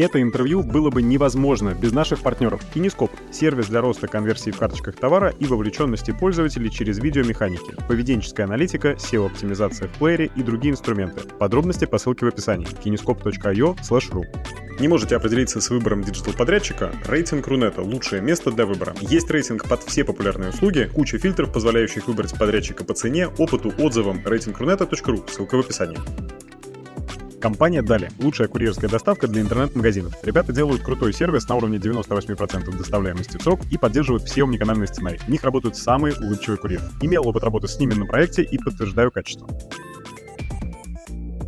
Это интервью было бы невозможно без наших партнеров Кинескоп — сервис для роста конверсии в карточках товара и вовлеченности пользователей через видеомеханики, поведенческая аналитика, SEO-оптимизация в плеере и другие инструменты. Подробности по ссылке в описании kinescope.io ru. Не можете определиться с выбором диджитал-подрядчика? Рейтинг Рунета – лучшее место для выбора. Есть рейтинг под все популярные услуги, куча фильтров, позволяющих выбрать подрядчика по цене, опыту, отзывам. Рейтинг.рунета.ру. Ссылка в описании. Компания Дали – лучшая курьерская доставка для интернет-магазинов. Ребята делают крутой сервис на уровне 98% доставляемости срок и поддерживают все omnicanальные сценарии. В них работают самые улыбчивые курьеры. Имел опыт работы с ними на проекте и подтверждаю качество.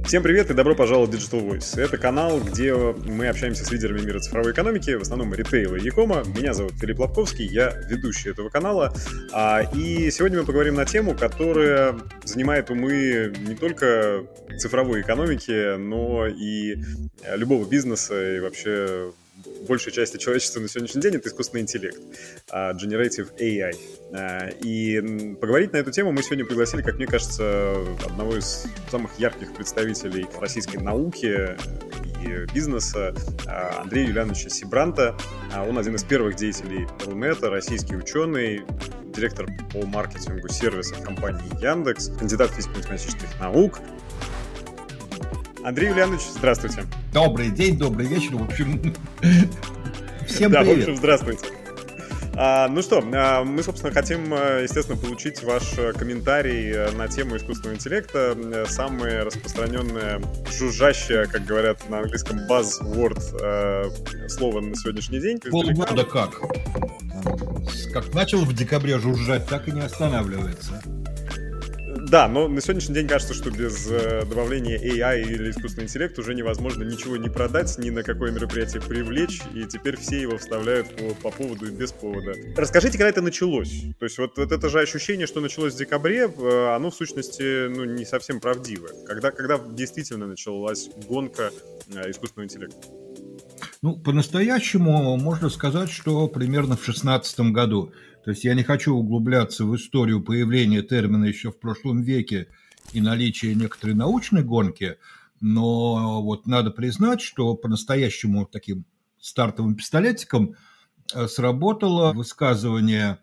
Всем привет и добро пожаловать в Digital Voice. Это канал, где мы общаемся с лидерами мира цифровой экономики, в основном ритейла и якома. Меня зовут Филипп Лобковский, я ведущий этого канала. А, и сегодня мы поговорим на тему, которая занимает умы не только цифровой экономики, но и любого бизнеса и вообще большей части человечества на сегодняшний день это искусственный интеллект, uh, Generative AI. Uh, и поговорить на эту тему мы сегодня пригласили, как мне кажется, одного из самых ярких представителей российской науки и бизнеса, uh, Андрея Юлиановича Сибранта. Он один из первых деятелей Рунета, российский ученый, директор по маркетингу сервисов компании Яндекс, кандидат физико-математических наук, Андрей Юлианович, здравствуйте. Добрый день, добрый вечер. В общем, всем да, привет. Да, в общем, здравствуйте. А, ну что, а, мы, собственно, хотим, а, естественно, получить ваш комментарий а, на тему искусственного интеллекта. Самое распространенное, жужжащее, как говорят на английском, buzzword а, слово на сегодняшний день. Полгода как? Как начал в декабре жужжать, так и не останавливается. Да, но на сегодняшний день кажется, что без э, добавления AI или искусственного интеллекта уже невозможно ничего не продать, ни на какое мероприятие привлечь, и теперь все его вставляют по, по поводу и без повода. Расскажите, когда это началось? То есть вот, вот это же ощущение, что началось в декабре, э, оно в сущности ну, не совсем правдивое. Когда, когда действительно началась гонка э, искусственного интеллекта? Ну, по-настоящему можно сказать, что примерно в 2016 году. То есть я не хочу углубляться в историю появления термина еще в прошлом веке и наличия некоторой научной гонки, но вот надо признать, что по-настоящему таким стартовым пистолетиком э, сработало высказывание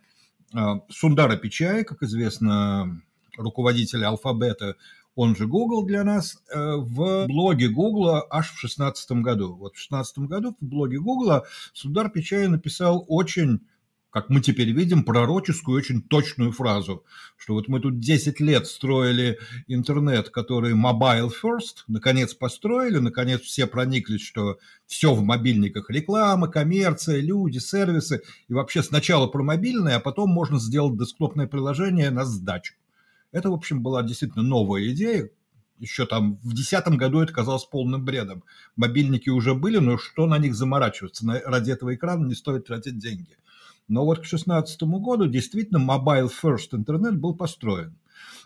э, Сундара Пичая, как известно, руководителя алфабета, он же Google для нас, э, в блоге Google аж в 2016 году. Вот в 2016 году в блоге Google Сундар Пичай написал очень как мы теперь видим, пророческую, очень точную фразу, что вот мы тут 10 лет строили интернет, который mobile first, наконец построили, наконец все прониклись, что все в мобильниках, реклама, коммерция, люди, сервисы, и вообще сначала про мобильное, а потом можно сделать десктопное приложение на сдачу. Это, в общем, была действительно новая идея, еще там в 2010 году это казалось полным бредом. Мобильники уже были, но что на них заморачиваться? Ради этого экрана не стоит тратить деньги. Но вот к 2016 году действительно mobile first интернет был построен.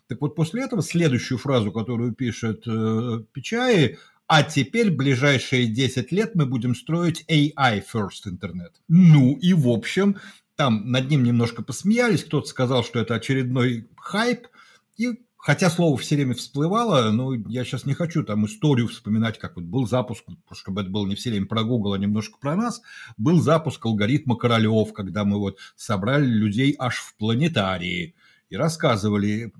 Так вот, после этого следующую фразу, которую пишет э, Пичаи, а теперь ближайшие 10 лет мы будем строить AI first интернет. Ну и в общем, там над ним немножко посмеялись, кто-то сказал, что это очередной хайп, и Хотя слово все время всплывало, но я сейчас не хочу там историю вспоминать, как вот был запуск, чтобы это было не все время про Google, а немножко про нас, был запуск алгоритма Королев, когда мы вот собрали людей аж в планетарии и рассказывали,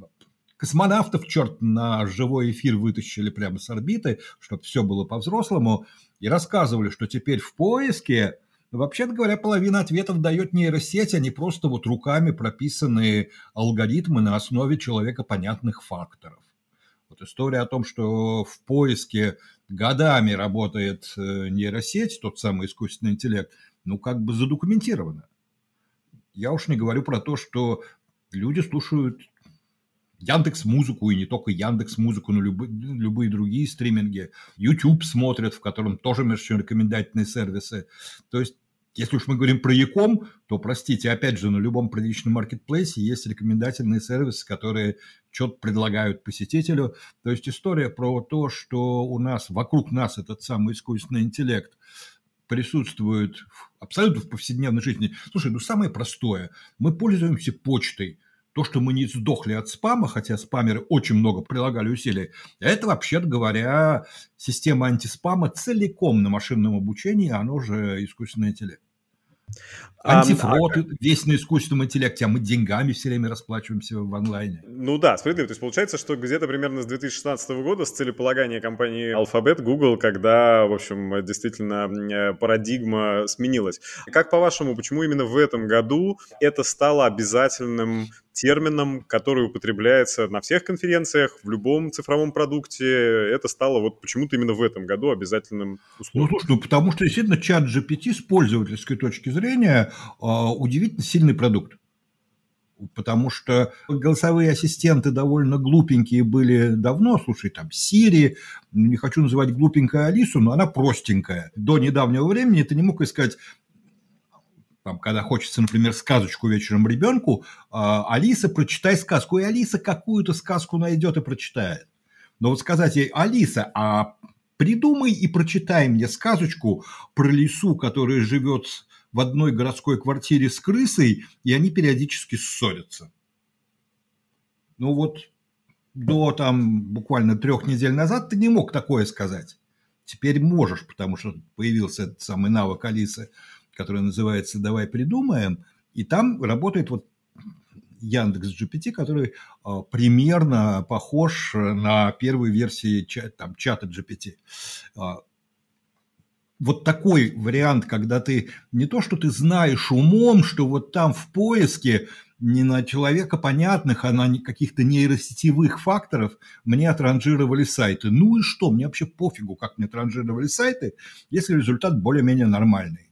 космонавтов, черт, на живой эфир вытащили прямо с орбиты, чтобы все было по-взрослому, и рассказывали, что теперь в поиске Вообще-то говоря, половина ответов дает нейросеть, а не просто вот руками прописанные алгоритмы на основе человека понятных факторов. Вот история о том, что в поиске годами работает э, нейросеть, тот самый искусственный интеллект, ну как бы задокументирована. Я уж не говорю про то, что люди слушают Яндекс Музыку и не только Яндекс Музыку, но любые, любые другие стриминги. YouTube смотрят, в котором тоже между рекомендательные сервисы. То есть если уж мы говорим про Яком, то, простите, опять же, на любом приличном маркетплейсе есть рекомендательные сервисы, которые что-то предлагают посетителю. То есть история про то, что у нас, вокруг нас этот самый искусственный интеллект присутствует абсолютно в повседневной жизни. Слушай, ну самое простое. Мы пользуемся почтой. То, что мы не сдохли от спама, хотя спамеры очень много прилагали усилий, это, вообще говоря, система антиспама целиком на машинном обучении, оно же искусственный интеллект. Антифрод, а, весь на искусственном интеллекте, а мы деньгами все время расплачиваемся в онлайне. Ну да, справедливо. То есть получается, что где-то примерно с 2016 года, с целеполагания компании Alphabet, Google, когда, в общем, действительно э, парадигма сменилась. Как по-вашему, почему именно в этом году это стало обязательным термином, который употребляется на всех конференциях, в любом цифровом продукте. Это стало вот почему-то именно в этом году обязательным условием. Ну, слушай, ну, потому что, действительно, чат GPT с пользовательской точки зрения а, удивительно сильный продукт. Потому что голосовые ассистенты довольно глупенькие были давно. Слушай, там Сири, не хочу называть глупенькая Алису, но она простенькая. До недавнего времени ты не мог искать там, когда хочется, например, сказочку вечером ребенку, а, Алиса, прочитай сказку, и Алиса какую-то сказку найдет и прочитает. Но вот сказать ей, Алиса, а придумай и прочитай мне сказочку про лису, которая живет в одной городской квартире с крысой, и они периодически ссорятся. Ну вот до там буквально трех недель назад ты не мог такое сказать. Теперь можешь, потому что появился этот самый навык Алисы, который называется «Давай придумаем», и там работает вот Яндекс GPT, который э, примерно похож на первые версии там, чата GPT. Э, вот такой вариант, когда ты не то, что ты знаешь умом, что вот там в поиске не на человека понятных, а на каких-то нейросетевых факторов мне отранжировали сайты. Ну и что, мне вообще пофигу, как мне отранжировали сайты, если результат более-менее нормальный.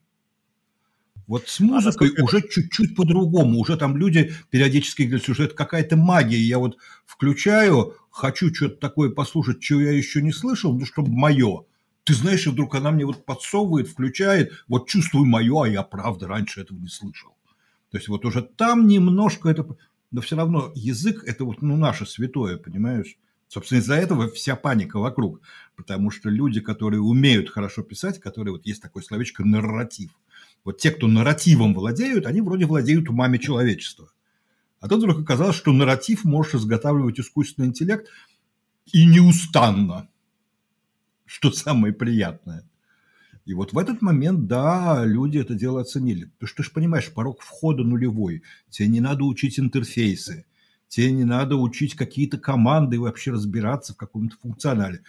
Вот с а музыкой а уже чуть-чуть по-другому. Уже там люди периодически говорят, что это какая-то магия. Я вот включаю, хочу что-то такое послушать, чего я еще не слышал, ну, чтобы мое. Ты знаешь, и вдруг она мне вот подсовывает, включает, вот чувствую мое, а я правда раньше этого не слышал. То есть вот уже там немножко это... Но все равно язык – это вот ну, наше святое, понимаешь? Собственно, из-за этого вся паника вокруг. Потому что люди, которые умеют хорошо писать, которые, вот есть такое словечко «нарратив», вот те, кто нарративом владеют, они вроде владеют умами человечества. А тут вдруг оказалось, что нарратив может изготавливать искусственный интеллект и неустанно, что самое приятное. И вот в этот момент, да, люди это дело оценили. Потому что ты же понимаешь, порог входа нулевой. Тебе не надо учить интерфейсы. Тебе не надо учить какие-то команды и вообще разбираться в каком-то функционале.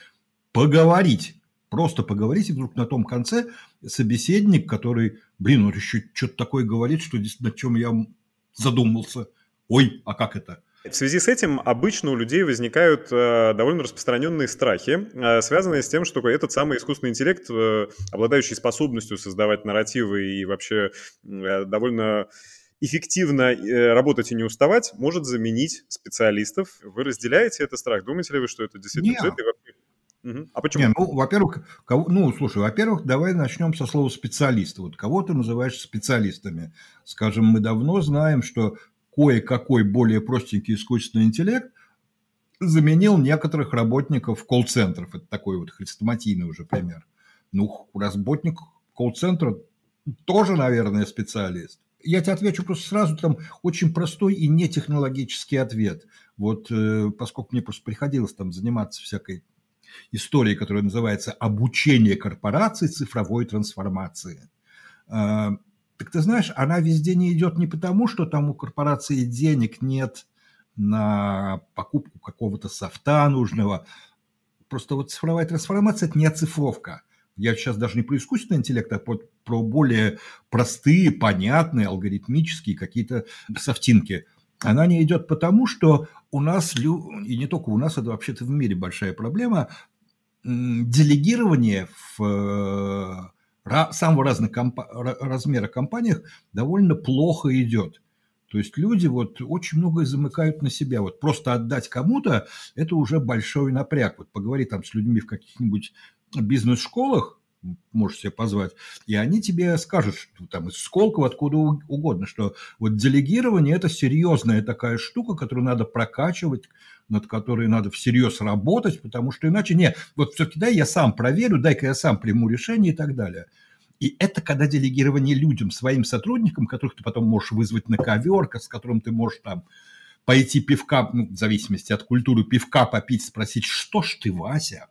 Поговорить просто поговорите вдруг на том конце собеседник, который, блин, он еще что-то такое говорит, что над чем я задумался. Ой, а как это? В связи с этим обычно у людей возникают э, довольно распространенные страхи, э, связанные с тем, что этот самый искусственный интеллект, э, обладающий способностью создавать нарративы и вообще э, довольно эффективно э, работать и не уставать, может заменить специалистов. Вы разделяете этот страх? Думаете ли вы, что это действительно Нет. Угу. А почему? Не, ну, во-первых, кого, ну, слушай, во-первых, давай начнем со слова специалисты. Вот кого ты называешь специалистами? Скажем, мы давно знаем, что кое-какой более простенький искусственный интеллект заменил некоторых работников колл-центров. Это такой вот хрестоматийный уже пример. Ну, работник колл-центра тоже, наверное, специалист. Я тебе отвечу просто сразу, там очень простой и нетехнологический ответ. Вот э, поскольку мне просто приходилось там заниматься всякой истории, которая называется «Обучение корпораций цифровой трансформации». А, так ты знаешь, она везде не идет не потому, что там у корпорации денег нет на покупку какого-то софта нужного. Просто вот цифровая трансформация – это не оцифровка. Я сейчас даже не про искусственный интеллект, а про, про более простые, понятные, алгоритмические какие-то софтинки. Она не идет потому, что у нас, и не только у нас, это вообще-то в мире большая проблема, делегирование в э, самого разных комп- размера компаниях довольно плохо идет. То есть люди вот очень многое замыкают на себя. Вот просто отдать кому-то – это уже большой напряг. Вот поговори там с людьми в каких-нибудь бизнес-школах, можешь себе позвать, и они тебе скажут, что там из Сколково, откуда угодно, что вот делегирование – это серьезная такая штука, которую надо прокачивать, над которой надо всерьез работать, потому что иначе нет, вот все-таки дай я сам проверю, дай-ка я сам приму решение и так далее. И это когда делегирование людям, своим сотрудникам, которых ты потом можешь вызвать на ковер, с которым ты можешь там пойти пивка, ну, в зависимости от культуры, пивка попить, спросить, что ж ты, Вася?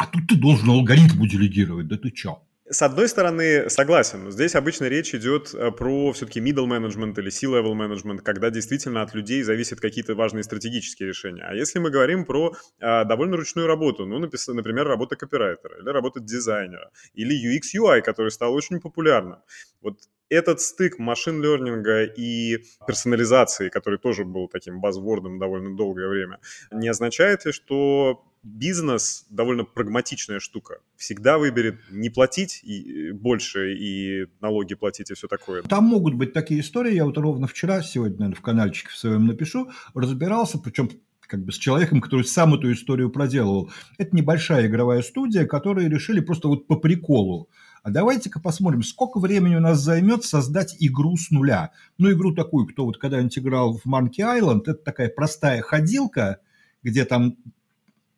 А тут ты должен алгоритму делегировать, да ты чё? С одной стороны, согласен, здесь обычно речь идет э, про все-таки middle management или C-level management, когда действительно от людей зависят какие-то важные стратегические решения. А если мы говорим про а, довольно ручную работу, ну, например, работа копирайтера или работа дизайнера, или UX UI, который стал очень популярным, вот этот стык машин-лернинга и персонализации, который тоже был таким базвордом довольно долгое время, не означает ли, что бизнес довольно прагматичная штука. Всегда выберет не платить и больше и налоги платить и все такое. Там могут быть такие истории. Я вот ровно вчера, сегодня, наверное, в каналчике в своем напишу, разбирался, причем как бы с человеком, который сам эту историю проделывал. Это небольшая игровая студия, которые решили просто вот по приколу. А давайте-ка посмотрим, сколько времени у нас займет создать игру с нуля. Ну, игру такую, кто вот когда-нибудь играл в Monkey Island, это такая простая ходилка, где там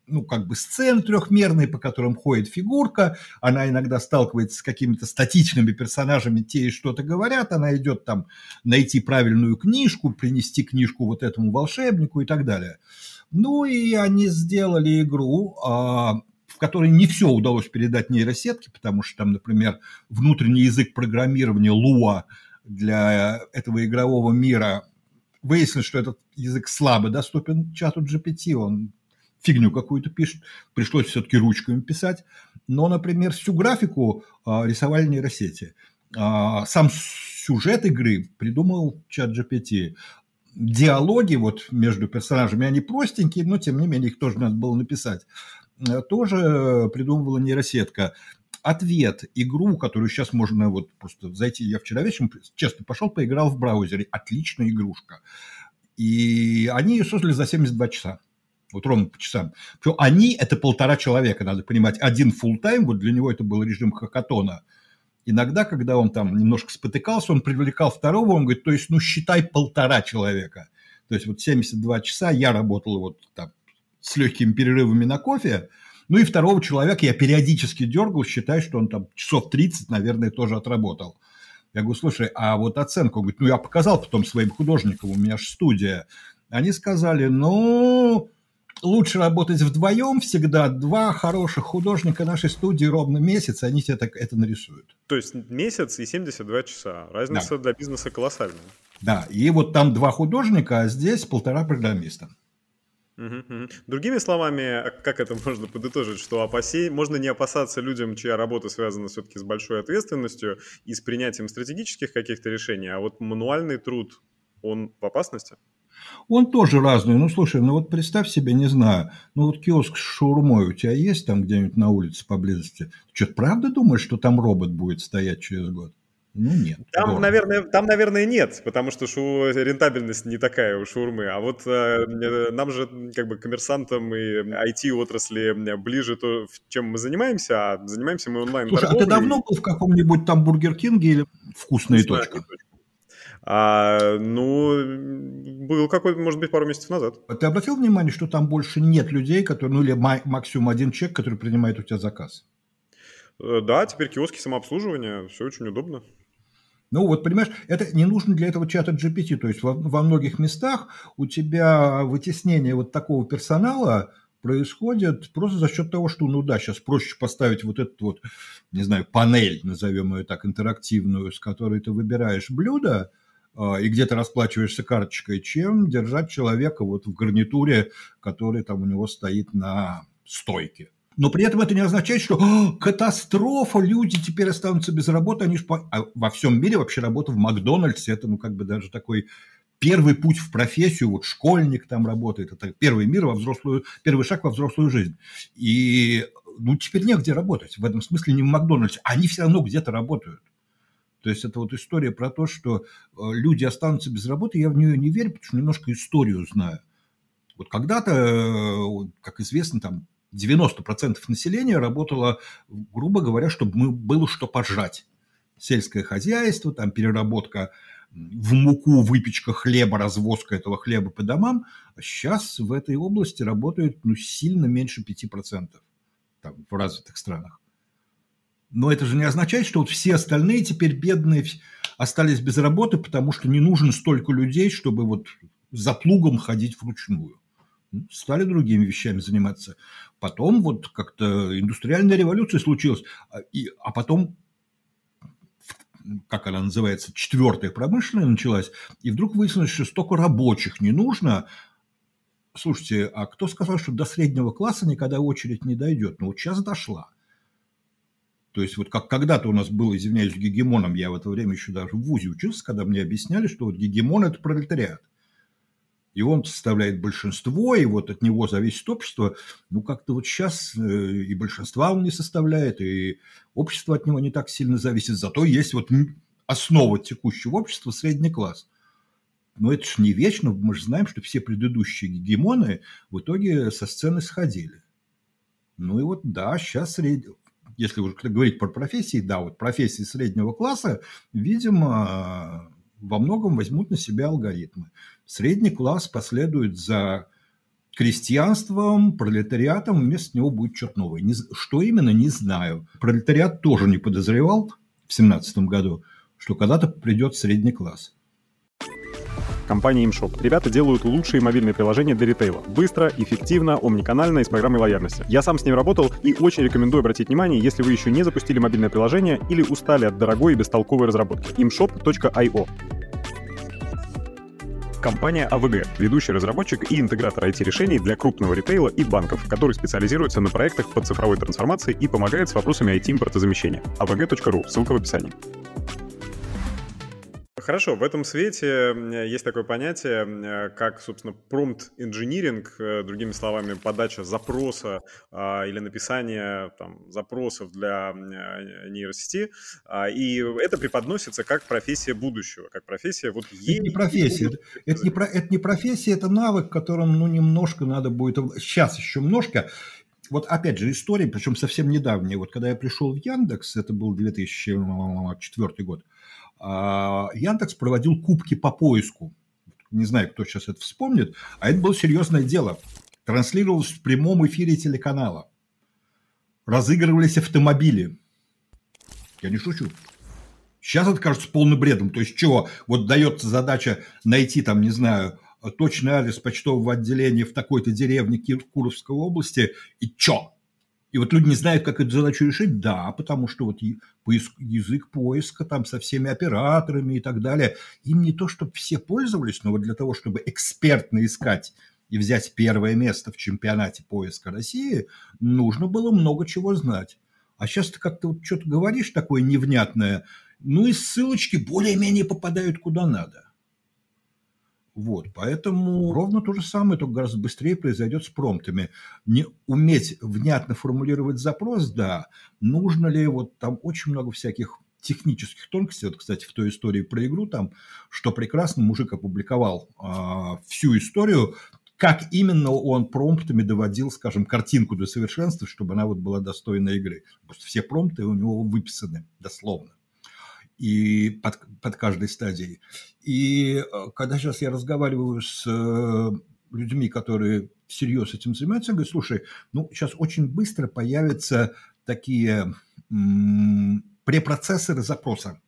ну, как бы сцены трехмерные, по которым ходит фигурка, она иногда сталкивается с какими-то статичными персонажами, те и что-то говорят, она идет там найти правильную книжку, принести книжку вот этому волшебнику и так далее. Ну и они сделали игру, а, в которой не все удалось передать нейросетке, потому что там, например, внутренний язык программирования Lua для этого игрового мира выяснилось, что этот язык слабо доступен чату GPT, он фигню какую-то пишет, пришлось все-таки ручками писать. Но, например, всю графику а, рисовали нейросети. А, сам сюжет игры придумал чат GPT. Диалоги вот между персонажами, они простенькие, но тем не менее их тоже надо было написать. Э, тоже придумывала нейросетка ответ, игру, которую сейчас можно вот просто зайти. Я вчера вечером, честно, пошел, поиграл в браузере. Отличная игрушка. И они ее создали за 72 часа вот ровно по часам. Причем они – это полтора человека, надо понимать. Один full тайм вот для него это был режим хакатона. Иногда, когда он там немножко спотыкался, он привлекал второго, он говорит, то есть, ну, считай полтора человека. То есть, вот 72 часа я работал вот там с легкими перерывами на кофе, ну и второго человека я периодически дергал, считай, что он там часов 30, наверное, тоже отработал. Я говорю, слушай, а вот оценку, он говорит, ну я показал потом своим художникам, у меня же студия. Они сказали, ну, лучше работать вдвоем всегда. Два хороших художника нашей студии ровно месяц, они тебе так это нарисуют. То есть месяц и 72 часа. Разница да. для бизнеса колоссальная. Да, и вот там два художника, а здесь полтора программиста. Другими словами, как это можно подытожить, что опасей, можно не опасаться людям, чья работа связана все-таки с большой ответственностью и с принятием стратегических каких-то решений, а вот мануальный труд, он в опасности? Он тоже разный. Ну, слушай, ну вот представь себе, не знаю, ну вот киоск с шаурмой у тебя есть там где-нибудь на улице поблизости? Ты что, правда думаешь, что там робот будет стоять через год? Ну, нет. Там, наверное, там, наверное, нет, потому что шу... рентабельность не такая у шаурмы. А вот э, нам же, как бы, коммерсантам и IT-отрасли ближе то, чем мы занимаемся, а занимаемся мы онлайн Слушай, а ты давно был в каком-нибудь там Бургер Кинге или «Вкусная, Вкусная точка»? точка? А, ну, был какой-то, может быть, пару месяцев назад. А ты обратил внимание, что там больше нет людей, которые, ну или максимум один человек, который принимает у тебя заказ? Э, да, теперь киоски самообслуживания, все очень удобно. Ну вот, понимаешь, это не нужно для этого чата GPT. То есть во, во многих местах у тебя вытеснение вот такого персонала происходит просто за счет того, что, ну да, сейчас проще поставить вот этот вот, не знаю, панель, назовем ее так, интерактивную, с которой ты выбираешь блюдо, а, и где ты расплачиваешься карточкой, чем держать человека вот в гарнитуре, который там у него стоит на стойке. Но при этом это не означает, что катастрофа, люди теперь останутся без работы, они ж по... а во всем мире вообще работа в Макдональдсе, это ну как бы даже такой первый путь в профессию, вот школьник там работает, это первый мир во взрослую, первый шаг во взрослую жизнь. И ну теперь негде работать, в этом смысле не в Макдональдсе, они все равно где-то работают. То есть это вот история про то, что э, люди останутся без работы, я в нее не верю, потому что немножко историю знаю. Вот когда-то, э, как известно, там 90% населения работало, грубо говоря, чтобы было что пожрать. Сельское хозяйство, там переработка в муку, выпечка хлеба, развозка этого хлеба по домам. А сейчас в этой области работают ну, сильно меньше 5% там, в развитых странах. Но это же не означает, что вот все остальные теперь бедные остались без работы, потому что не нужно столько людей, чтобы вот за плугом ходить вручную. Стали другими вещами заниматься. Потом вот как-то индустриальная революция случилась, а, и, а потом как она называется, четвертая промышленная началась, и вдруг выяснилось, что столько рабочих не нужно. Слушайте, а кто сказал, что до среднего класса никогда очередь не дойдет? Ну, вот сейчас дошла. То есть вот как когда-то у нас был, извиняюсь, гегемоном, я в это время еще даже в ВУЗе учился, когда мне объясняли, что вот гегемон – это пролетариат и он составляет большинство, и вот от него зависит общество, ну, как-то вот сейчас э, и большинства он не составляет, и общество от него не так сильно зависит, зато есть вот основа текущего общества – средний класс. Но это же не вечно, мы же знаем, что все предыдущие гегемоны в итоге со сцены сходили. Ну и вот да, сейчас сред... если уже говорить про профессии, да, вот профессии среднего класса, видимо, во многом возьмут на себя алгоритмы. Средний класс последует за крестьянством, пролетариатом, вместо него будет что-то новое. Не, что именно, не знаю. Пролетариат тоже не подозревал в 17 году, что когда-то придет средний класс компания ImShop. Ребята делают лучшие мобильные приложения для ритейла. Быстро, эффективно, омниканально и с программой лояльности. Я сам с ним работал и очень рекомендую обратить внимание, если вы еще не запустили мобильное приложение или устали от дорогой и бестолковой разработки. imshop.io Компания АВГ – ведущий разработчик и интегратор IT-решений для крупного ритейла и банков, который специализируется на проектах по цифровой трансформации и помогает с вопросами IT-импортозамещения. avg.ru, ссылка в описании. Хорошо, в этом свете есть такое понятие, как, собственно, промпт-инжиниринг, э, другими словами, подача запроса а, или написание там, запросов для нейросети, а, и это преподносится как профессия будущего, как профессия вот ей... Это не профессия, это, это, не, про, это не профессия, это навык, которым ну, немножко надо будет, сейчас еще немножко, вот опять же история, причем совсем недавняя. Вот когда я пришел в Яндекс, это был 2004 год, Яндекс проводил кубки по поиску. Не знаю, кто сейчас это вспомнит, а это было серьезное дело. Транслировалось в прямом эфире телеканала. Разыгрывались автомобили. Я не шучу. Сейчас это кажется полным бредом. То есть, чего? Вот дается задача найти там, не знаю, точный адрес почтового отделения в такой-то деревне Куровской области, и чё? И вот люди не знают, как эту задачу решить. Да, потому что вот язык поиска там со всеми операторами и так далее, им не то, чтобы все пользовались, но вот для того, чтобы экспертно искать и взять первое место в чемпионате поиска России, нужно было много чего знать. А сейчас ты как-то вот что-то говоришь такое невнятное, ну и ссылочки более-менее попадают куда надо. Вот, поэтому ровно то же самое, только гораздо быстрее произойдет с промптами. Не уметь внятно формулировать запрос, да, нужно ли, вот там очень много всяких технических тонкостей. Вот, кстати, в той истории про игру там, что прекрасно мужик опубликовал э, всю историю, как именно он промптами доводил, скажем, картинку до совершенства, чтобы она вот была достойна игры. Просто все промпты у него выписаны дословно и под, под каждой стадией. И э, когда сейчас я разговариваю с э, людьми, которые всерьез этим занимаются, говорю, слушай, ну сейчас очень быстро появятся такие м- препроцессоры запроса.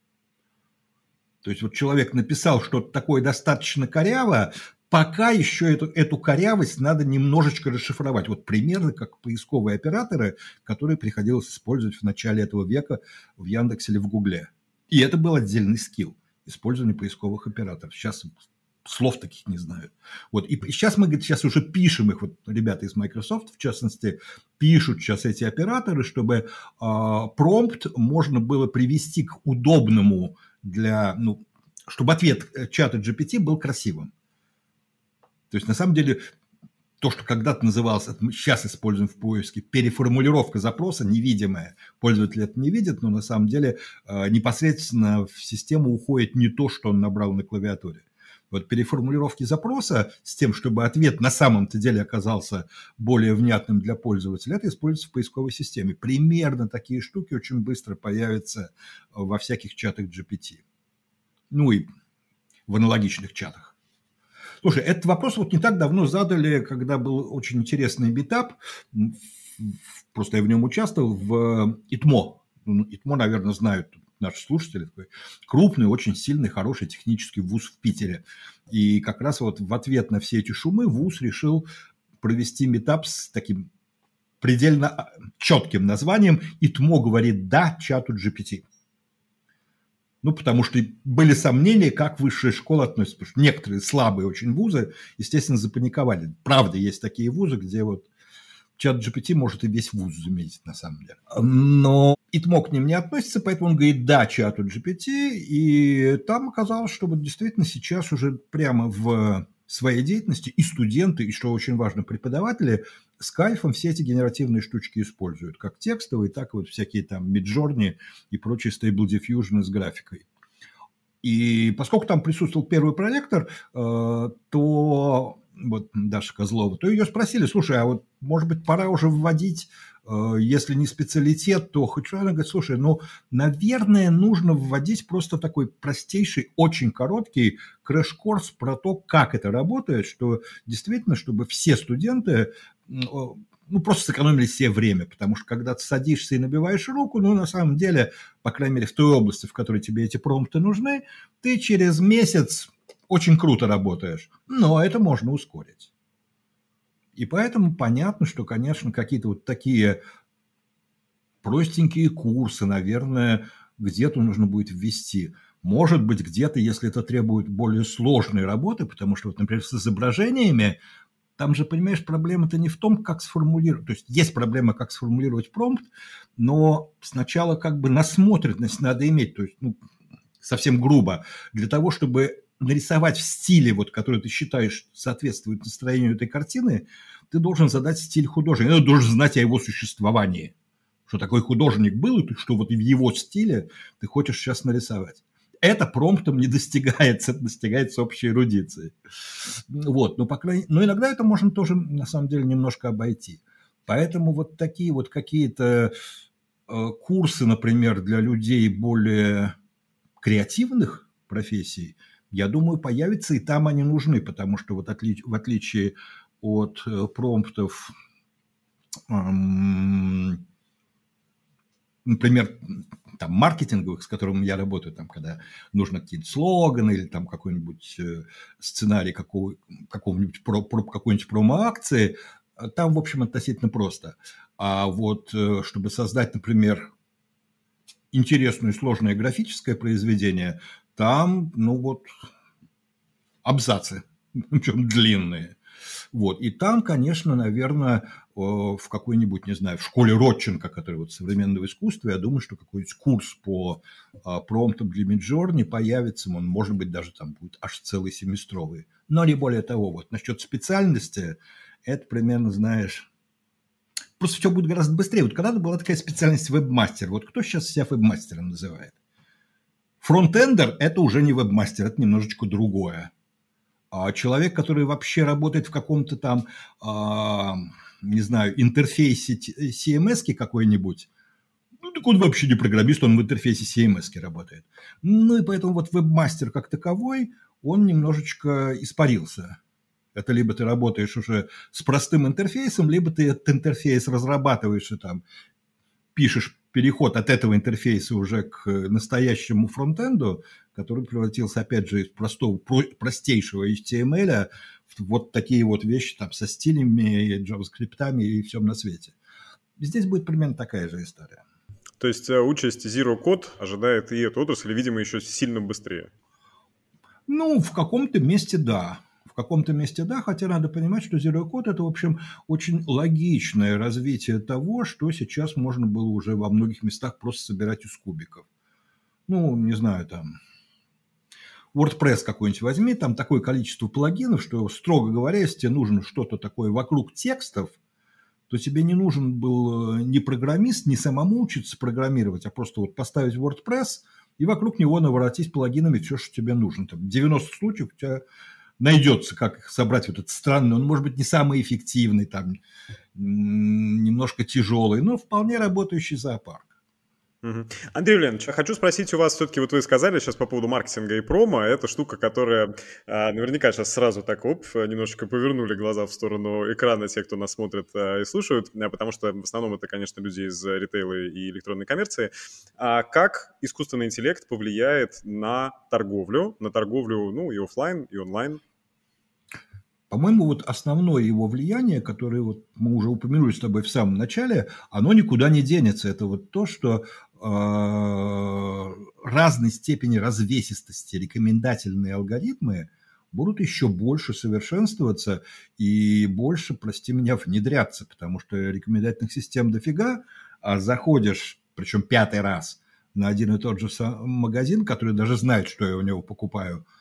То есть вот человек написал что-то такое достаточно коряво, пока еще эту, эту корявость надо немножечко расшифровать. Вот примерно как поисковые операторы, которые приходилось использовать в начале этого века в Яндексе или в Гугле. И это был отдельный скилл использования поисковых операторов. Сейчас слов таких не знают. Вот. И сейчас мы сейчас уже пишем их, вот ребята из Microsoft, в частности, пишут сейчас эти операторы, чтобы э, промпт можно было привести к удобному для, ну, чтобы ответ чата GPT был красивым. То есть, на самом деле, то, что когда-то называлось, сейчас используем в поиске, переформулировка запроса невидимая. Пользователь это не видит, но на самом деле э, непосредственно в систему уходит не то, что он набрал на клавиатуре. Вот переформулировки запроса с тем, чтобы ответ на самом-то деле оказался более внятным для пользователя, это используется в поисковой системе. Примерно такие штуки очень быстро появятся во всяких чатах GPT. Ну и в аналогичных чатах. Слушай, этот вопрос вот не так давно задали, когда был очень интересный битап, просто я в нем участвовал, в ИТМО. Ну, ИТМО, наверное, знают наши слушатели, такой крупный, очень сильный, хороший технический вуз в Питере. И как раз вот в ответ на все эти шумы вуз решил провести метап с таким предельно а, четким названием «ИТМО говорит да чату GPT». Ну, потому что были сомнения, как высшая школа относится. Потому что некоторые слабые очень вузы, естественно, запаниковали. Правда, есть такие вузы, где вот чат GPT может и весь вуз заметить на самом деле. Но ИТМО к ним не относится, поэтому он говорит «да» чату GPT, и там оказалось, что вот действительно сейчас уже прямо в своей деятельности и студенты, и, что очень важно, преподаватели с кайфом все эти генеративные штучки используют, как текстовые, так и вот всякие там Midjourney и прочие Stable Diffusion с графикой. И поскольку там присутствовал первый проректор, э, то вот Даша Козлова, то ее спросили, слушай, а вот может быть пора уже вводить если не специалитет, то хоть что она говорит, слушай, ну, наверное, нужно вводить просто такой простейший, очень короткий crash-курс про то, как это работает, что действительно, чтобы все студенты ну, просто сэкономили себе время, потому что когда ты садишься и набиваешь руку, ну, на самом деле, по крайней мере, в той области, в которой тебе эти промпты нужны, ты через месяц очень круто работаешь, но это можно ускорить. И поэтому понятно, что, конечно, какие-то вот такие простенькие курсы, наверное, где-то нужно будет ввести. Может быть, где-то, если это требует более сложной работы, потому что, вот, например, с изображениями, там же, понимаешь, проблема-то не в том, как сформулировать. То есть есть проблема, как сформулировать промпт, но сначала как бы насмотренность надо иметь, то есть ну, совсем грубо, для того, чтобы нарисовать в стиле, вот, который ты считаешь соответствует настроению этой картины, ты должен задать стиль художника. Ты должен знать о его существовании. Что такой художник был, и что вот в его стиле ты хочешь сейчас нарисовать. Это промптом не достигается, это достигается общей эрудицией. Вот, но, по крайней... но иногда это можно тоже, на самом деле, немножко обойти. Поэтому вот такие вот какие-то э, курсы, например, для людей более креативных профессий – я думаю, появятся, и там они нужны, потому что вот отли, в отличие от э, промптов, эм, например, там, маркетинговых, с которыми я работаю, там, когда нужно какие-то слоганы или там какой-нибудь э, сценарий какого, какого-нибудь про, про, какой-нибудь промо-акции, там, в общем, относительно просто. А вот э, чтобы создать, например, интересное и сложное графическое произведение, там, ну вот, абзацы, причем длинные. Вот. И там, конечно, наверное, в какой-нибудь, не знаю, в школе Ротченко, который вот современного искусства, я думаю, что какой-нибудь курс по а, промптам для Миджорни появится, он, может быть, даже там будет аж целый семестровый. Но не более того. Вот насчет специальности, это примерно, знаешь, просто все будет гораздо быстрее. Вот когда-то была такая специальность вебмастер. Вот кто сейчас себя вебмастером называет? Фронтендер – это уже не вебмастер, это немножечко другое. А человек, который вообще работает в каком-то там, а, не знаю, интерфейсе CMS какой-нибудь, ну, так он вообще не программист, он в интерфейсе CMS работает. Ну, и поэтому вот вебмастер как таковой, он немножечко испарился. Это либо ты работаешь уже с простым интерфейсом, либо ты этот интерфейс разрабатываешь и там пишешь переход от этого интерфейса уже к настоящему фронтенду, который превратился, опять же, из простого, простейшего HTML в вот такие вот вещи там со стилями, JavaScript и всем на свете. Здесь будет примерно такая же история. То есть э, участь Zero Code ожидает и эту отрасль, видимо, еще сильно быстрее. Ну, в каком-то месте да каком-то месте да, хотя надо понимать, что Zero Code – это, в общем, очень логичное развитие того, что сейчас можно было уже во многих местах просто собирать из кубиков. Ну, не знаю, там, WordPress какой-нибудь возьми, там такое количество плагинов, что, строго говоря, если тебе нужно что-то такое вокруг текстов, то тебе не нужен был э, ни программист, ни самому учиться программировать, а просто вот поставить WordPress и вокруг него наворотить плагинами все, что тебе нужно. Там 90 случаев у тебя найдется, как собрать вот этот странный, он может быть не самый эффективный, там, немножко тяжелый, но вполне работающий зоопарк. Андрей Юльянович, хочу спросить у вас, все-таки вот вы сказали сейчас по поводу маркетинга и промо, это штука, которая а, наверняка сейчас сразу так, оп, немножечко повернули глаза в сторону экрана те, кто нас смотрит а, и слушают, а, потому что в основном это, конечно, люди из ритейла и электронной коммерции. А как искусственный интеллект повлияет на торговлю, на торговлю, ну, и офлайн, и онлайн? По-моему, вот основное его влияние, которое вот мы уже упомянули с тобой в самом начале, оно никуда не денется. Это вот то, что э, разной степени развесистости рекомендательные алгоритмы будут еще больше совершенствоваться и больше, прости меня, внедряться, потому что рекомендательных систем дофига, а заходишь, причем пятый раз, на один и тот же магазин, который даже знает, что я у него покупаю –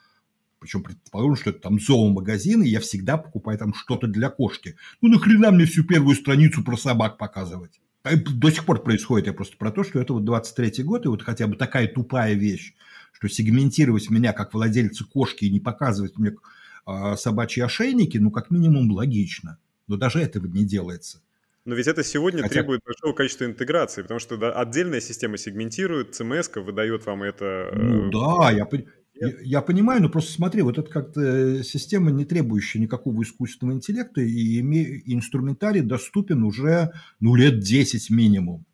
причем предположим, что это там зоомагазин, и я всегда покупаю там что-то для кошки. Ну, нахрена мне всю первую страницу про собак показывать? А до сих пор происходит, я просто про то, что это вот 23-й год, и вот хотя бы такая тупая вещь, что сегментировать меня как владельца кошки и не показывать мне э, собачьи ошейники, ну, как минимум, логично. Но даже этого не делается. Но ведь это сегодня Хотя... требует большого количества интеграции, потому что да, отдельная система сегментирует, CMS выдает вам это. Ну э, да, я, я, я понимаю, но просто смотри, вот это как-то система, не требующая никакого искусственного интеллекта, и, инструментарий доступен уже ну, лет 10 минимум.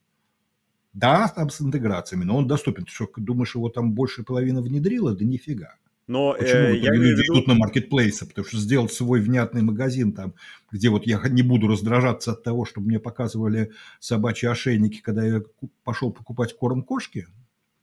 Да, там с интеграциями, но он доступен. Ты что, думаешь, его там больше половины внедрила? Да нифига. Но Почему э, я люди виду... идут на маркетплейсы? Потому что сделать свой внятный магазин там, где вот я не буду раздражаться от того, чтобы мне показывали собачьи ошейники, когда я пошел покупать корм кошки,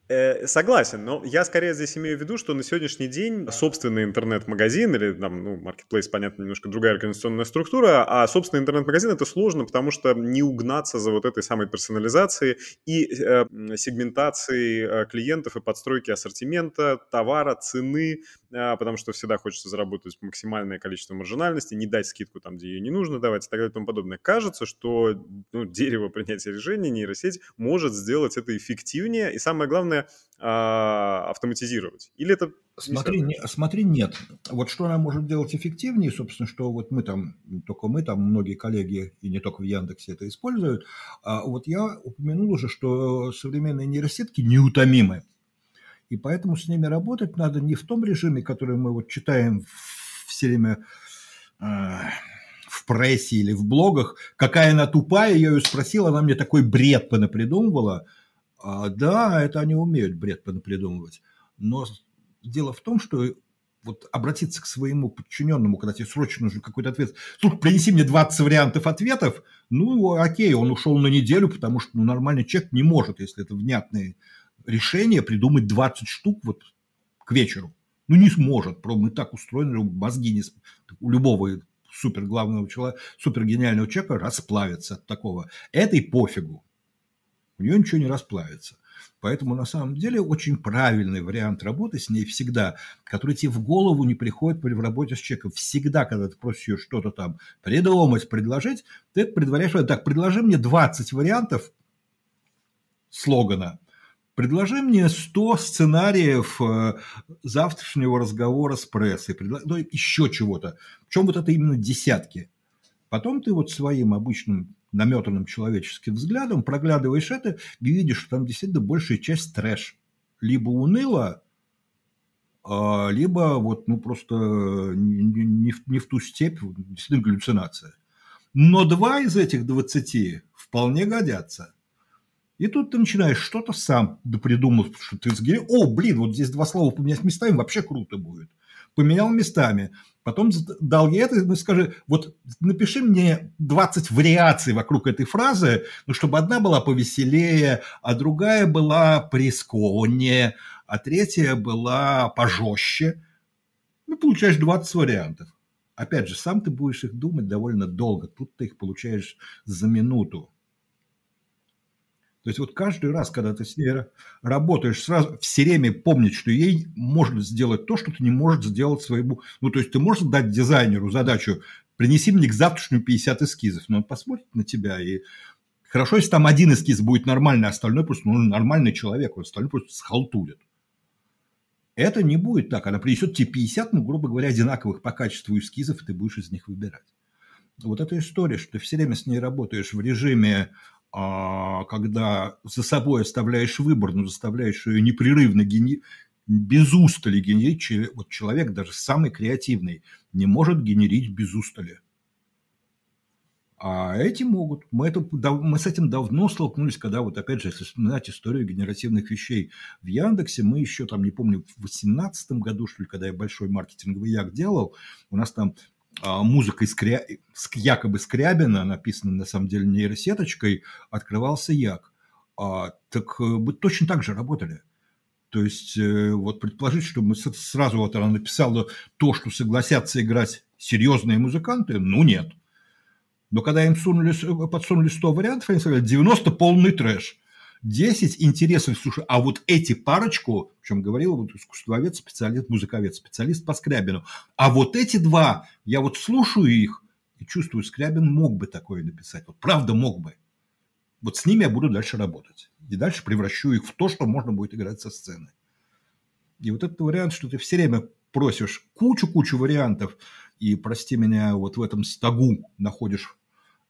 Э, согласен, но я скорее здесь имею в виду, что на сегодняшний день собственный интернет-магазин или там, ну, marketplace, понятно, немножко другая организационная структура, а собственный интернет-магазин это сложно, потому что не угнаться за вот этой самой персонализацией и э, сегментацией э, клиентов и подстройки ассортимента, товара, цены, потому что всегда хочется заработать максимальное количество маржинальности, не дать скидку там, где ее не нужно давать и так далее и тому подобное. Кажется, что ну, дерево принятия решений, нейросеть может сделать это эффективнее и самое главное а, автоматизировать? Или это Смотри, не, смотри, нет. Вот что она может делать эффективнее, собственно, что вот мы там, не только мы, там многие коллеги, и не только в Яндексе это используют. А вот я упомянул уже, что современные нейросетки неутомимы. И поэтому с ними работать надо не в том режиме, который мы вот читаем все время э, в прессе или в блогах. Какая она тупая, я ее спросил, она мне такой бред понапридумывала – а, да, это они умеют бред придумывать. Но дело в том, что вот обратиться к своему подчиненному, когда тебе срочно нужен какой-то ответ, слушай, принеси мне 20 вариантов ответов, ну, окей, он ушел на неделю, потому что ну, нормальный человек не может, если это внятное решение, придумать 20 штук вот к вечеру. Ну, не сможет, мы так устроены, мозги не, у любого супер главного человека, супер гениального человека расплавятся от такого. Этой пофигу у нее ничего не расплавится. Поэтому на самом деле очень правильный вариант работы с ней всегда, который тебе в голову не приходит при работе с человеком. Всегда, когда ты просишь ее что-то там придумать, предложить, ты предваряешь, так, предложи мне 20 вариантов слогана, предложи мне 100 сценариев э, завтрашнего разговора с прессой, ну, еще чего-то. Причем вот это именно десятки. Потом ты вот своим обычным наметанным человеческим взглядом, проглядываешь это и видишь, что там действительно большая часть трэш. Либо уныло, а, либо вот, ну, просто не, не, не в ту степь, действительно галлюцинация. Но два из этих двадцати вполне годятся. И тут ты начинаешь что-то сам придумать, что ты сгорел. О, блин, вот здесь два слова поменять местами, вообще круто будет. Поменял местами. Потом дал ей это, скажи, вот напиши мне 20 вариаций вокруг этой фразы, ну, чтобы одна была повеселее, а другая была присконнее, а третья была пожестче. Ну, получаешь 20 вариантов. Опять же, сам ты будешь их думать довольно долго. Тут ты их получаешь за минуту. То есть вот каждый раз, когда ты с ней работаешь, сразу все время помнить, что ей можно сделать то, что ты не можешь сделать своему... Ну, то есть ты можешь дать дизайнеру задачу принеси мне к завтрашнему 50 эскизов, но он посмотрит на тебя и Хорошо, если там один эскиз будет нормальный, а остальной просто ну, нормальный человек, а остальной просто схалтурит. Это не будет так. Она принесет тебе 50, ну, грубо говоря, одинаковых по качеству эскизов, и ты будешь из них выбирать. Вот эта история, что ты все время с ней работаешь в режиме когда за собой оставляешь выбор, но заставляешь ее непрерывно гени... без устали генерить, вот человек даже самый креативный не может генерить без устали. А эти могут. Мы, это, мы с этим давно столкнулись, когда вот опять же, если вспоминать историю генеративных вещей в Яндексе, мы еще там, не помню, в 2018 году, что ли, когда я большой маркетинговый як делал, у нас там а, музыка из якобы Скрябина, написанная на самом деле нейросеточкой, открывался як. А, так мы э, точно так же работали. То есть, э, вот предположить, что мы сразу вот она написала то, что согласятся играть серьезные музыканты, ну нет. Но когда им сунули, подсунули 100 вариантов, они сказали, 90 полный трэш. 10 интересных, слушай, а вот эти парочку, о чем говорил вот искусствовед, специалист, музыковед, специалист по Скрябину, а вот эти два, я вот слушаю их и чувствую, Скрябин мог бы такое написать, вот правда мог бы. Вот с ними я буду дальше работать. И дальше превращу их в то, что можно будет играть со сцены. И вот этот вариант, что ты все время просишь кучу-кучу вариантов, и, прости меня, вот в этом стогу находишь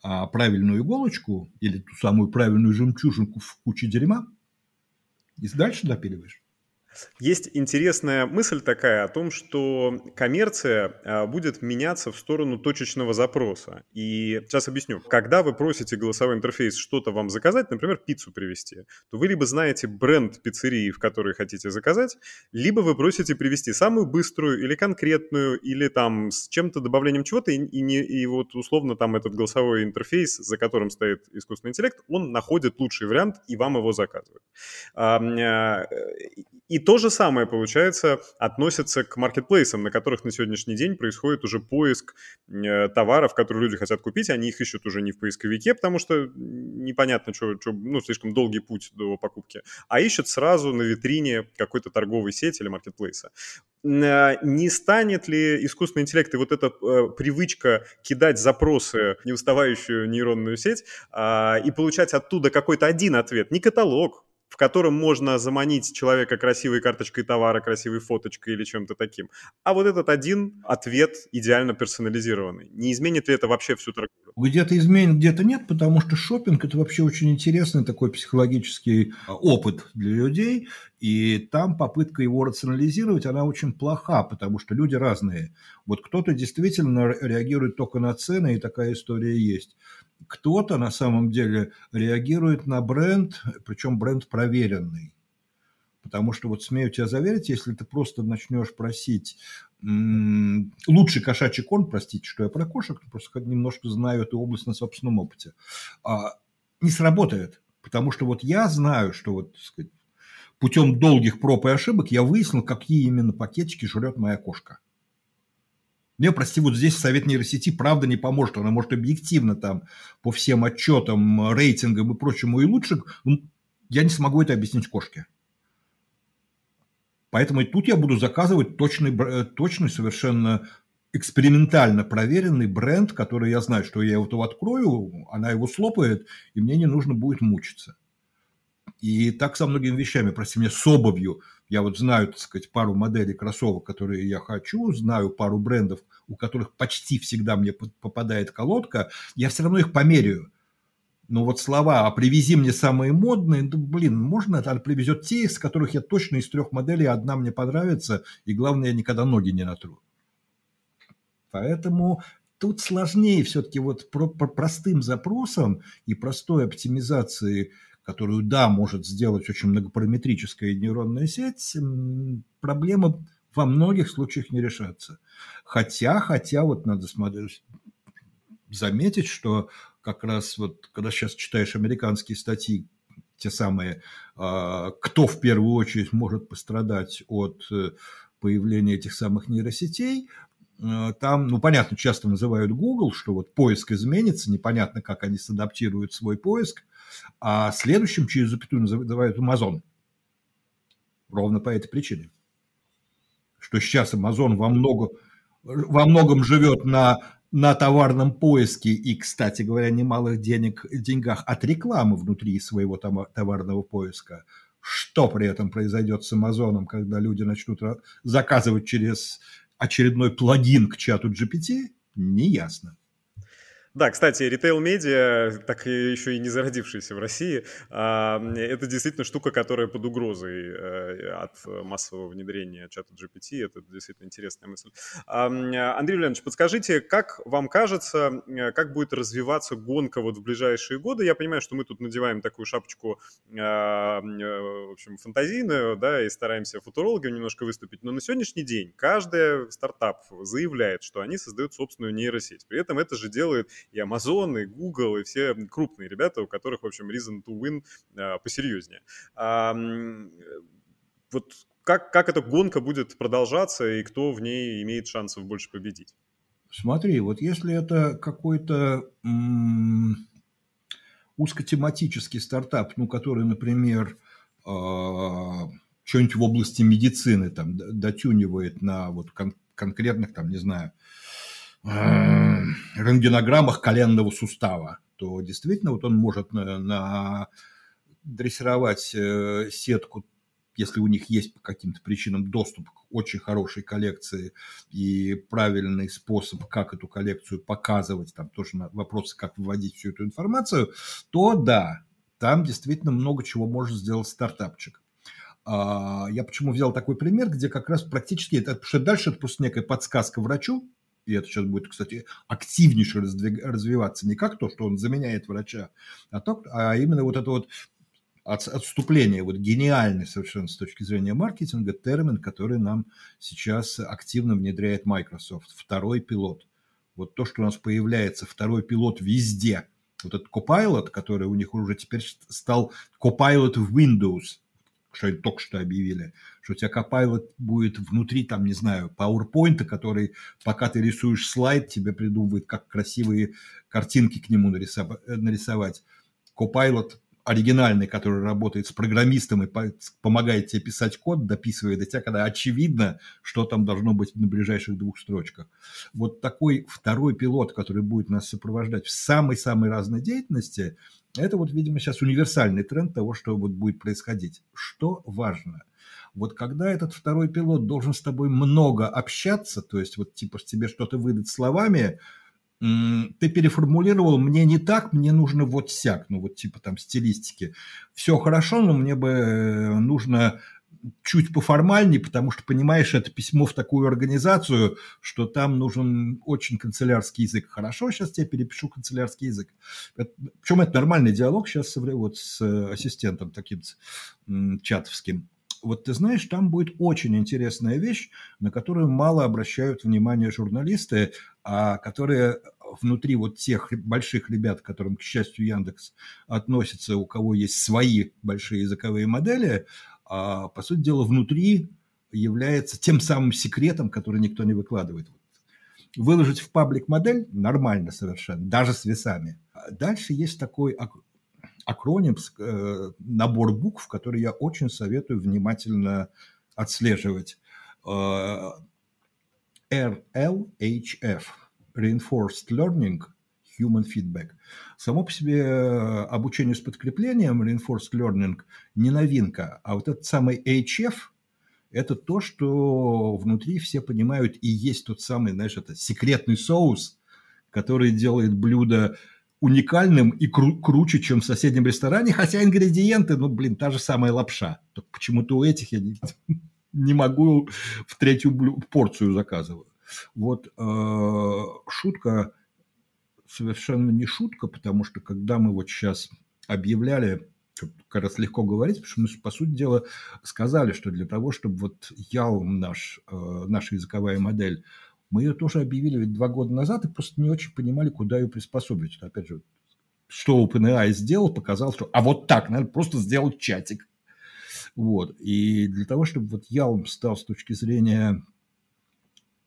правильную иголочку или ту самую правильную жемчужинку в куче дерьма и дальше допиливаешь. Есть интересная мысль такая о том, что коммерция а, будет меняться в сторону точечного запроса. И сейчас объясню. Когда вы просите голосовой интерфейс что-то вам заказать, например, пиццу привезти, то вы либо знаете бренд пиццерии, в которой хотите заказать, либо вы просите привезти самую быструю или конкретную, или там с чем-то добавлением чего-то, и, и, не, и вот условно там этот голосовой интерфейс, за которым стоит искусственный интеллект, он находит лучший вариант и вам его заказывает. А, и то же самое, получается, относится к маркетплейсам, на которых на сегодняшний день происходит уже поиск э, товаров, которые люди хотят купить. Они их ищут уже не в поисковике, потому что непонятно, что, что ну, слишком долгий путь до покупки, а ищут сразу на витрине какой-то торговой сети или маркетплейса. Э, не станет ли искусственный интеллект и вот эта э, привычка кидать запросы, не уставающую нейронную сеть, э, и получать оттуда какой-то один ответ, не каталог, в котором можно заманить человека красивой карточкой товара, красивой фоточкой или чем-то таким. А вот этот один ответ идеально персонализированный. Не изменит ли это вообще всю торговлю? Где-то изменит, где-то нет, потому что шопинг это вообще очень интересный такой психологический а, опыт для людей. И там попытка его рационализировать, она очень плоха, потому что люди разные. Вот кто-то действительно реагирует только на цены, и такая история есть кто-то на самом деле реагирует на бренд, причем бренд проверенный. Потому что вот смею тебя заверить, если ты просто начнешь просить лучший кошачий корм, простите, что я про кошек, просто немножко знаю эту область на собственном опыте, а, не сработает. Потому что вот я знаю, что вот, так сказать, путем долгих проб и ошибок я выяснил, какие именно пакетики жрет моя кошка. Мне, прости, вот здесь совет нейросети правда не поможет. Она может объективно там по всем отчетам, рейтингам и прочему и лучше. Ну, я не смогу это объяснить кошке. Поэтому и тут я буду заказывать точный, э, точный совершенно экспериментально проверенный бренд, который я знаю, что я его открою, она его слопает, и мне не нужно будет мучиться. И так со многими вещами, прости меня, с обувью. Я вот знаю, так сказать, пару моделей кроссовок, которые я хочу, знаю пару брендов, у которых почти всегда мне попадает колодка, я все равно их померяю. Но вот слова «а привези мне самые модные», ну, блин, можно, она привезет те, из которых я точно из трех моделей одна мне понравится, и главное, я никогда ноги не натру. Поэтому тут сложнее все-таки вот про, про простым запросом и простой оптимизацией которую, да, может сделать очень многопараметрическая нейронная сеть, проблема во многих случаях не решается. Хотя, хотя вот надо смотреть, заметить, что как раз вот, когда сейчас читаешь американские статьи, те самые, а, кто в первую очередь может пострадать от э, появления этих самых нейросетей, там, ну, понятно, часто называют Google, что вот поиск изменится, непонятно, как они садаптируют свой поиск – а следующим через запятую называют Amazon. Ровно по этой причине. Что сейчас Amazon во, много, во многом живет на, на товарном поиске и, кстати говоря, немалых денег, деньгах от рекламы внутри своего товарного поиска. Что при этом произойдет с Амазоном, когда люди начнут заказывать через очередной плагин к чату GPT, неясно. Да, кстати, ритейл-медиа, так еще и не зародившаяся в России, а, это действительно штука, которая под угрозой э, от массового внедрения чата GPT. Это действительно интересная мысль. Андрей Леонидович, подскажите, как вам кажется, э, как будет развиваться гонка вот в ближайшие годы? Я понимаю, что мы тут надеваем такую шапочку, а, э, в общем, фантазийную, да, и стараемся футурологами немножко выступить, но на сегодняшний день каждый стартап заявляет, что они создают собственную нейросеть. При этом это же делает и Amazon, и Google, и все крупные ребята, у которых, в общем, reason to win а, посерьезнее. А, вот как, как эта гонка будет продолжаться и кто в ней имеет шансов больше победить? Смотри, вот если это какой-то м- узкотематический стартап, ну, который, например, э- что-нибудь в области медицины там дотюнивает на вот кон- конкретных, там, не знаю, рентгенограммах коленного сустава, то действительно вот он может на, на дрессировать э, сетку, если у них есть по каким-то причинам доступ к очень хорошей коллекции и правильный способ, как эту коллекцию показывать, там тоже вопросы, как выводить всю эту информацию, то да, там действительно много чего может сделать стартапчик. А, я почему взял такой пример, где как раз практически, потому что дальше это просто некая подсказка врачу, и это сейчас будет, кстати, активнейше развиваться, не как то, что он заменяет врача, а, то, а именно вот это вот отступление, вот гениальный совершенно с точки зрения маркетинга термин, который нам сейчас активно внедряет Microsoft. Второй пилот. Вот то, что у нас появляется второй пилот везде. Вот этот Copilot, который у них уже теперь стал Copilot в Windows – что они только что объявили, что у тебя Copilot будет внутри, там, не знаю, PowerPoint, который, пока ты рисуешь слайд, тебе придумывает, как красивые картинки к нему нарисовать. Copilot оригинальный, который работает с программистом и помогает тебе писать код, дописывает до тебя, когда очевидно, что там должно быть на ближайших двух строчках. Вот такой второй пилот, который будет нас сопровождать в самой-самой разной деятельности, это вот, видимо, сейчас универсальный тренд того, что вот будет происходить. Что важно? Вот когда этот второй пилот должен с тобой много общаться, то есть вот типа тебе что-то выдать словами, ты переформулировал, мне не так, мне нужно вот сяк, ну вот типа там стилистики. Все хорошо, но мне бы э, нужно чуть поформальнее, потому что, понимаешь, это письмо в такую организацию, что там нужен очень канцелярский язык. Хорошо, сейчас я перепишу канцелярский язык. Причем это нормальный диалог сейчас вот с э, ассистентом таким чатовским. Вот ты знаешь, там будет очень интересная вещь, на которую мало обращают внимание журналисты, а которые внутри вот тех больших ребят, к которым, к счастью, Яндекс относится, у кого есть свои большие языковые модели, а, по сути дела, внутри является тем самым секретом, который никто не выкладывает. Выложить в паблик модель нормально совершенно, даже с весами. А дальше есть такой акроним, э, набор букв, который я очень советую внимательно отслеживать. Э, RLHF – Reinforced Learning – Human Feedback. Само по себе э, обучение с подкреплением Reinforced Learning не новинка, а вот этот самый HF – это то, что внутри все понимают и есть тот самый, знаешь, это секретный соус, который делает блюдо уникальным и кру- круче, чем в соседнем ресторане, хотя ингредиенты, ну, блин, та же самая лапша. Только почему-то у этих я не, не могу в третью блю- порцию заказываю. Вот э, шутка совершенно не шутка, потому что когда мы вот сейчас объявляли, как раз легко говорить, потому что мы, по сути дела, сказали, что для того, чтобы вот ял наш, э, наша языковая модель мы ее тоже объявили ведь два года назад и просто не очень понимали, куда ее приспособить. Опять же, что OpenAI сделал, показал, что а вот так, надо просто сделать чатик. Вот. И для того, чтобы вот Ялм стал с точки зрения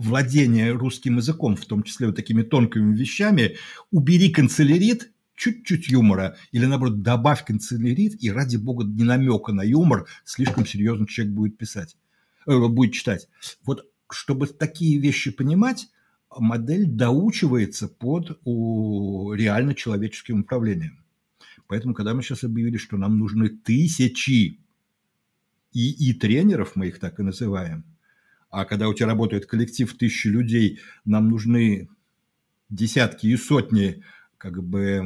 владения русским языком, в том числе вот такими тонкими вещами, убери канцелярит, чуть-чуть юмора, или наоборот, добавь канцелярит, и ради бога не намека на юмор, слишком серьезно человек будет писать, э, будет читать. Вот чтобы такие вещи понимать, модель доучивается под реально человеческим управлением. Поэтому, когда мы сейчас объявили, что нам нужны тысячи и, и тренеров, мы их так и называем, а когда у тебя работает коллектив тысячи людей, нам нужны десятки и сотни как бы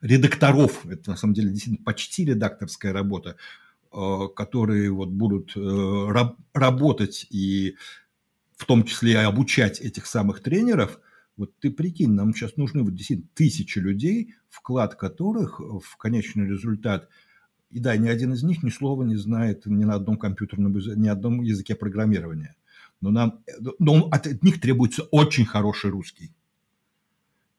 редакторов, это на самом деле действительно почти редакторская работа, э, которые вот будут э, работать и в том числе и обучать этих самых тренеров, вот ты прикинь, нам сейчас нужны вот действительно тысячи людей, вклад которых в конечный результат, и да, ни один из них ни слова не знает ни на одном компьютерном, ни одном языке программирования. Но нам, но от них требуется очень хороший русский.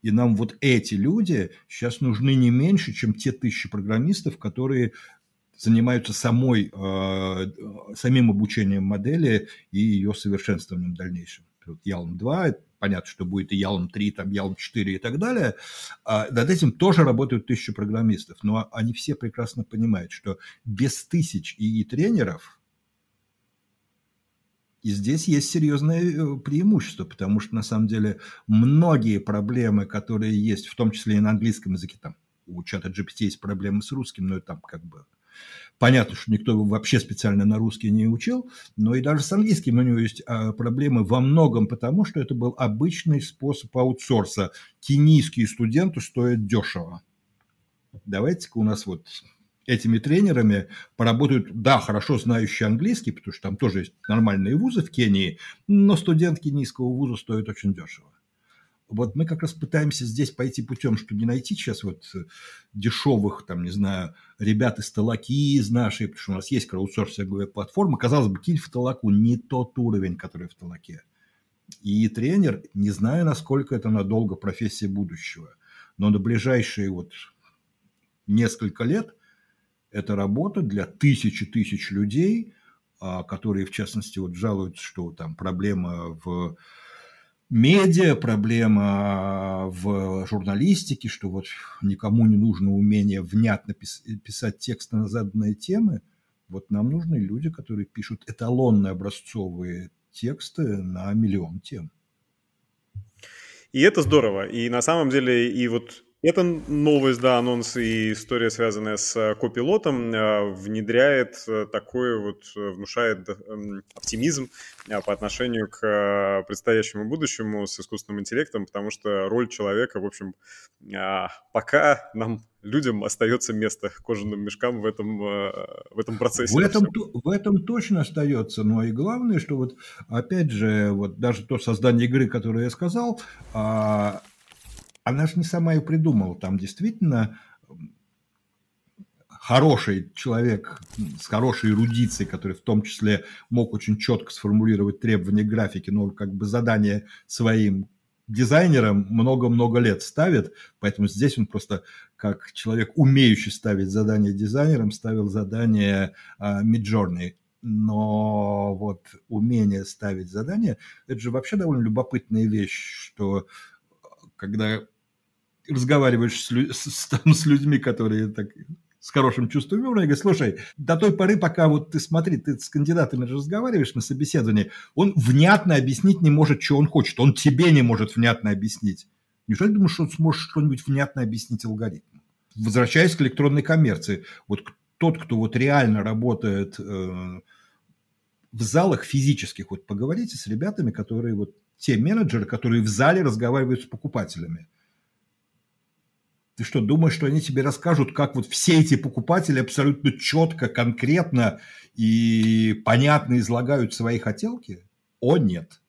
И нам вот эти люди сейчас нужны не меньше, чем те тысячи программистов, которые занимаются самой, э, самим обучением модели и ее совершенствованием в дальнейшем. Вот Ялм 2, понятно, что будет и Ялм 3, там Ялм 4 и так далее. А над этим тоже работают тысячи программистов, но они все прекрасно понимают, что без тысяч и тренеров и здесь есть серьезное э, преимущество, потому что на самом деле многие проблемы, которые есть, в том числе и на английском языке, там у чата GPT есть проблемы с русским, но это там как бы Понятно, что никто вообще специально на русский не учил, но и даже с английским у него есть а, проблемы во многом, потому что это был обычный способ аутсорса. Кенийские студенты стоят дешево. Давайте-ка у нас вот этими тренерами поработают, да, хорошо знающие английский, потому что там тоже есть нормальные вузы в Кении, но студент кенийского вуза стоит очень дешево. Вот мы как раз пытаемся здесь пойти путем, что не найти сейчас вот дешевых, там, не знаю, ребят из Талаки, из нашей, потому что у нас есть краудсорсинговая платформа, казалось бы, кинь в Талаку не тот уровень, который в Талаке. И тренер, не знаю, насколько это надолго профессия будущего, но на ближайшие вот несколько лет – это работа для тысячи тысяч людей, а, которые, в частности, вот жалуются, что там проблема в медиа, проблема в журналистике, что вот никому не нужно умение внятно писать тексты на заданные темы. Вот нам нужны люди, которые пишут эталонные образцовые тексты на миллион тем. И это здорово. И на самом деле, и вот это новость, да, анонс и история, связанная с э, копилотом, э, внедряет э, такой вот, внушает оптимизм по отношению к предстоящему будущему с искусственным интеллектом, потому что роль человека, в общем, пока нам людям остается место кожаным мешкам в этом, в этом процессе. В этом, в этом точно остается, но и главное, что вот опять же, вот даже то создание игры, которое я сказал, а, она же не сама ее придумала. Там действительно хороший человек с хорошей эрудицией, который в том числе мог очень четко сформулировать требования графики, но как бы задание своим дизайнерам много-много лет ставит, поэтому здесь он просто как человек, умеющий ставить задания дизайнерам, ставил задание uh, Midjourney. Но вот умение ставить задания, это же вообще довольно любопытная вещь, что когда разговариваешь с, с, там, с людьми, которые так с хорошим чувством юмора, и говорит, слушай, до той поры, пока вот ты смотри, ты с кандидатами разговариваешь на собеседовании, он внятно объяснить не может, что он хочет, он тебе не может внятно объяснить. Неужели думаешь, что он сможет что-нибудь внятно объяснить алгоритму? Возвращаясь к электронной коммерции, вот тот, кто вот реально работает э, в залах физических, вот поговорите с ребятами, которые вот те менеджеры, которые в зале разговаривают с покупателями. Ты что, думаешь, что они тебе расскажут, как вот все эти покупатели абсолютно четко, конкретно и понятно излагают свои хотелки? О, нет.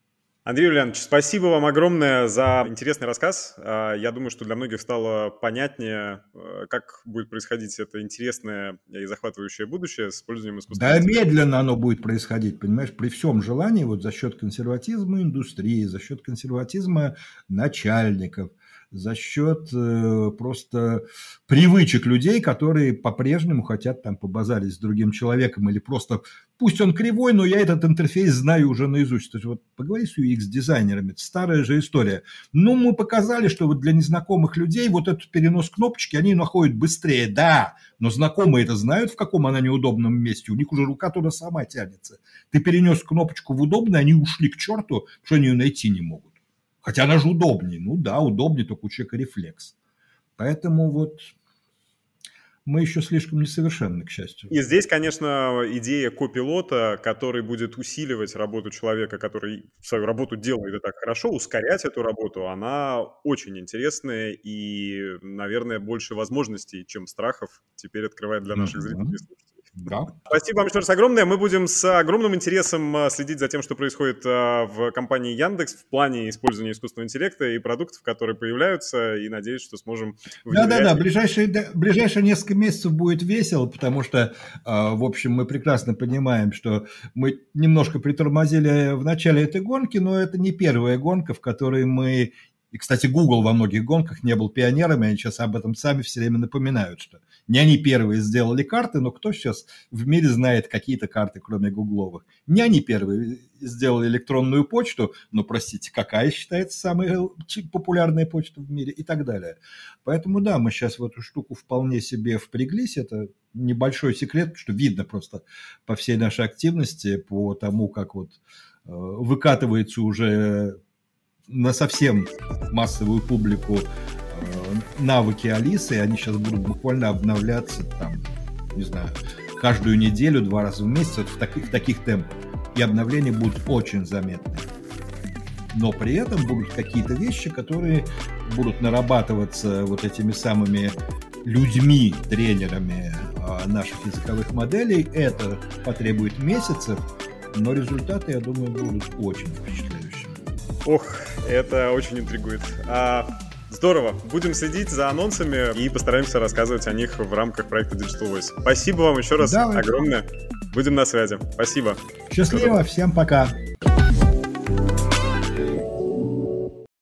Андрей Юлианович, спасибо вам огромное за интересный рассказ. А, я думаю, что для многих стало понятнее, э, как будет происходить это интересное и захватывающее будущее с использованием искусственного Да, медленно оно будет происходить, понимаешь, при всем желании, вот за счет консерватизма индустрии, за счет консерватизма начальников – за счет э, просто привычек людей, которые по-прежнему хотят там побазарить с другим человеком или просто, пусть он кривой, но я этот интерфейс знаю уже наизусть. То есть вот поговори с UX-дизайнерами, старая же история. Ну, мы показали, что вот для незнакомых людей вот этот перенос кнопочки они находят быстрее, да, но знакомые это знают, в каком она неудобном месте, у них уже рука туда сама тянется. Ты перенес кнопочку в удобное, они ушли к черту, что они ее найти не могут. Хотя она же удобнее. Ну да, удобнее, только у человека рефлекс. Поэтому вот мы еще слишком несовершенны, к счастью. И здесь, конечно, идея копилота, который будет усиливать работу человека, который свою работу делает и так хорошо, ускорять эту работу, она очень интересная и, наверное, больше возможностей, чем страхов теперь открывает для наших mm-hmm. зрителей и слушателей. Да. Спасибо вам еще раз огромное. Мы будем с огромным интересом а, следить за тем, что происходит а, в компании Яндекс в плане использования искусственного интеллекта и продуктов, которые появляются, и надеюсь, что сможем... Да-да-да, ближайшие, ближайшие несколько месяцев будет весело, потому что, а, в общем, мы прекрасно понимаем, что мы немножко притормозили в начале этой гонки, но это не первая гонка, в которой мы и, кстати, Google во многих гонках не был пионером, и они сейчас об этом сами все время напоминают, что не они первые сделали карты, но кто сейчас в мире знает какие-то карты, кроме гугловых? Не они первые сделали электронную почту, но, простите, какая считается самая популярная почта в мире и так далее. Поэтому, да, мы сейчас в эту штуку вполне себе впряглись. Это небольшой секрет, что видно просто по всей нашей активности, по тому, как вот э, выкатывается уже на совсем массовую публику э, навыки Алисы, они сейчас будут буквально обновляться там, не знаю, каждую неделю, два раза в месяц в, таких, в таких темпах. И обновления будут очень заметны. Но при этом будут какие-то вещи, которые будут нарабатываться вот этими самыми людьми, тренерами э, наших языковых моделей. Это потребует месяцев, но результаты, я думаю, будут очень впечатляющими. Ох, это очень интригует. А, здорово. Будем следить за анонсами и постараемся рассказывать о них в рамках проекта Digital Voice. Спасибо вам еще раз Давай. огромное. Будем на связи. Спасибо. Счастливо. Всем пока.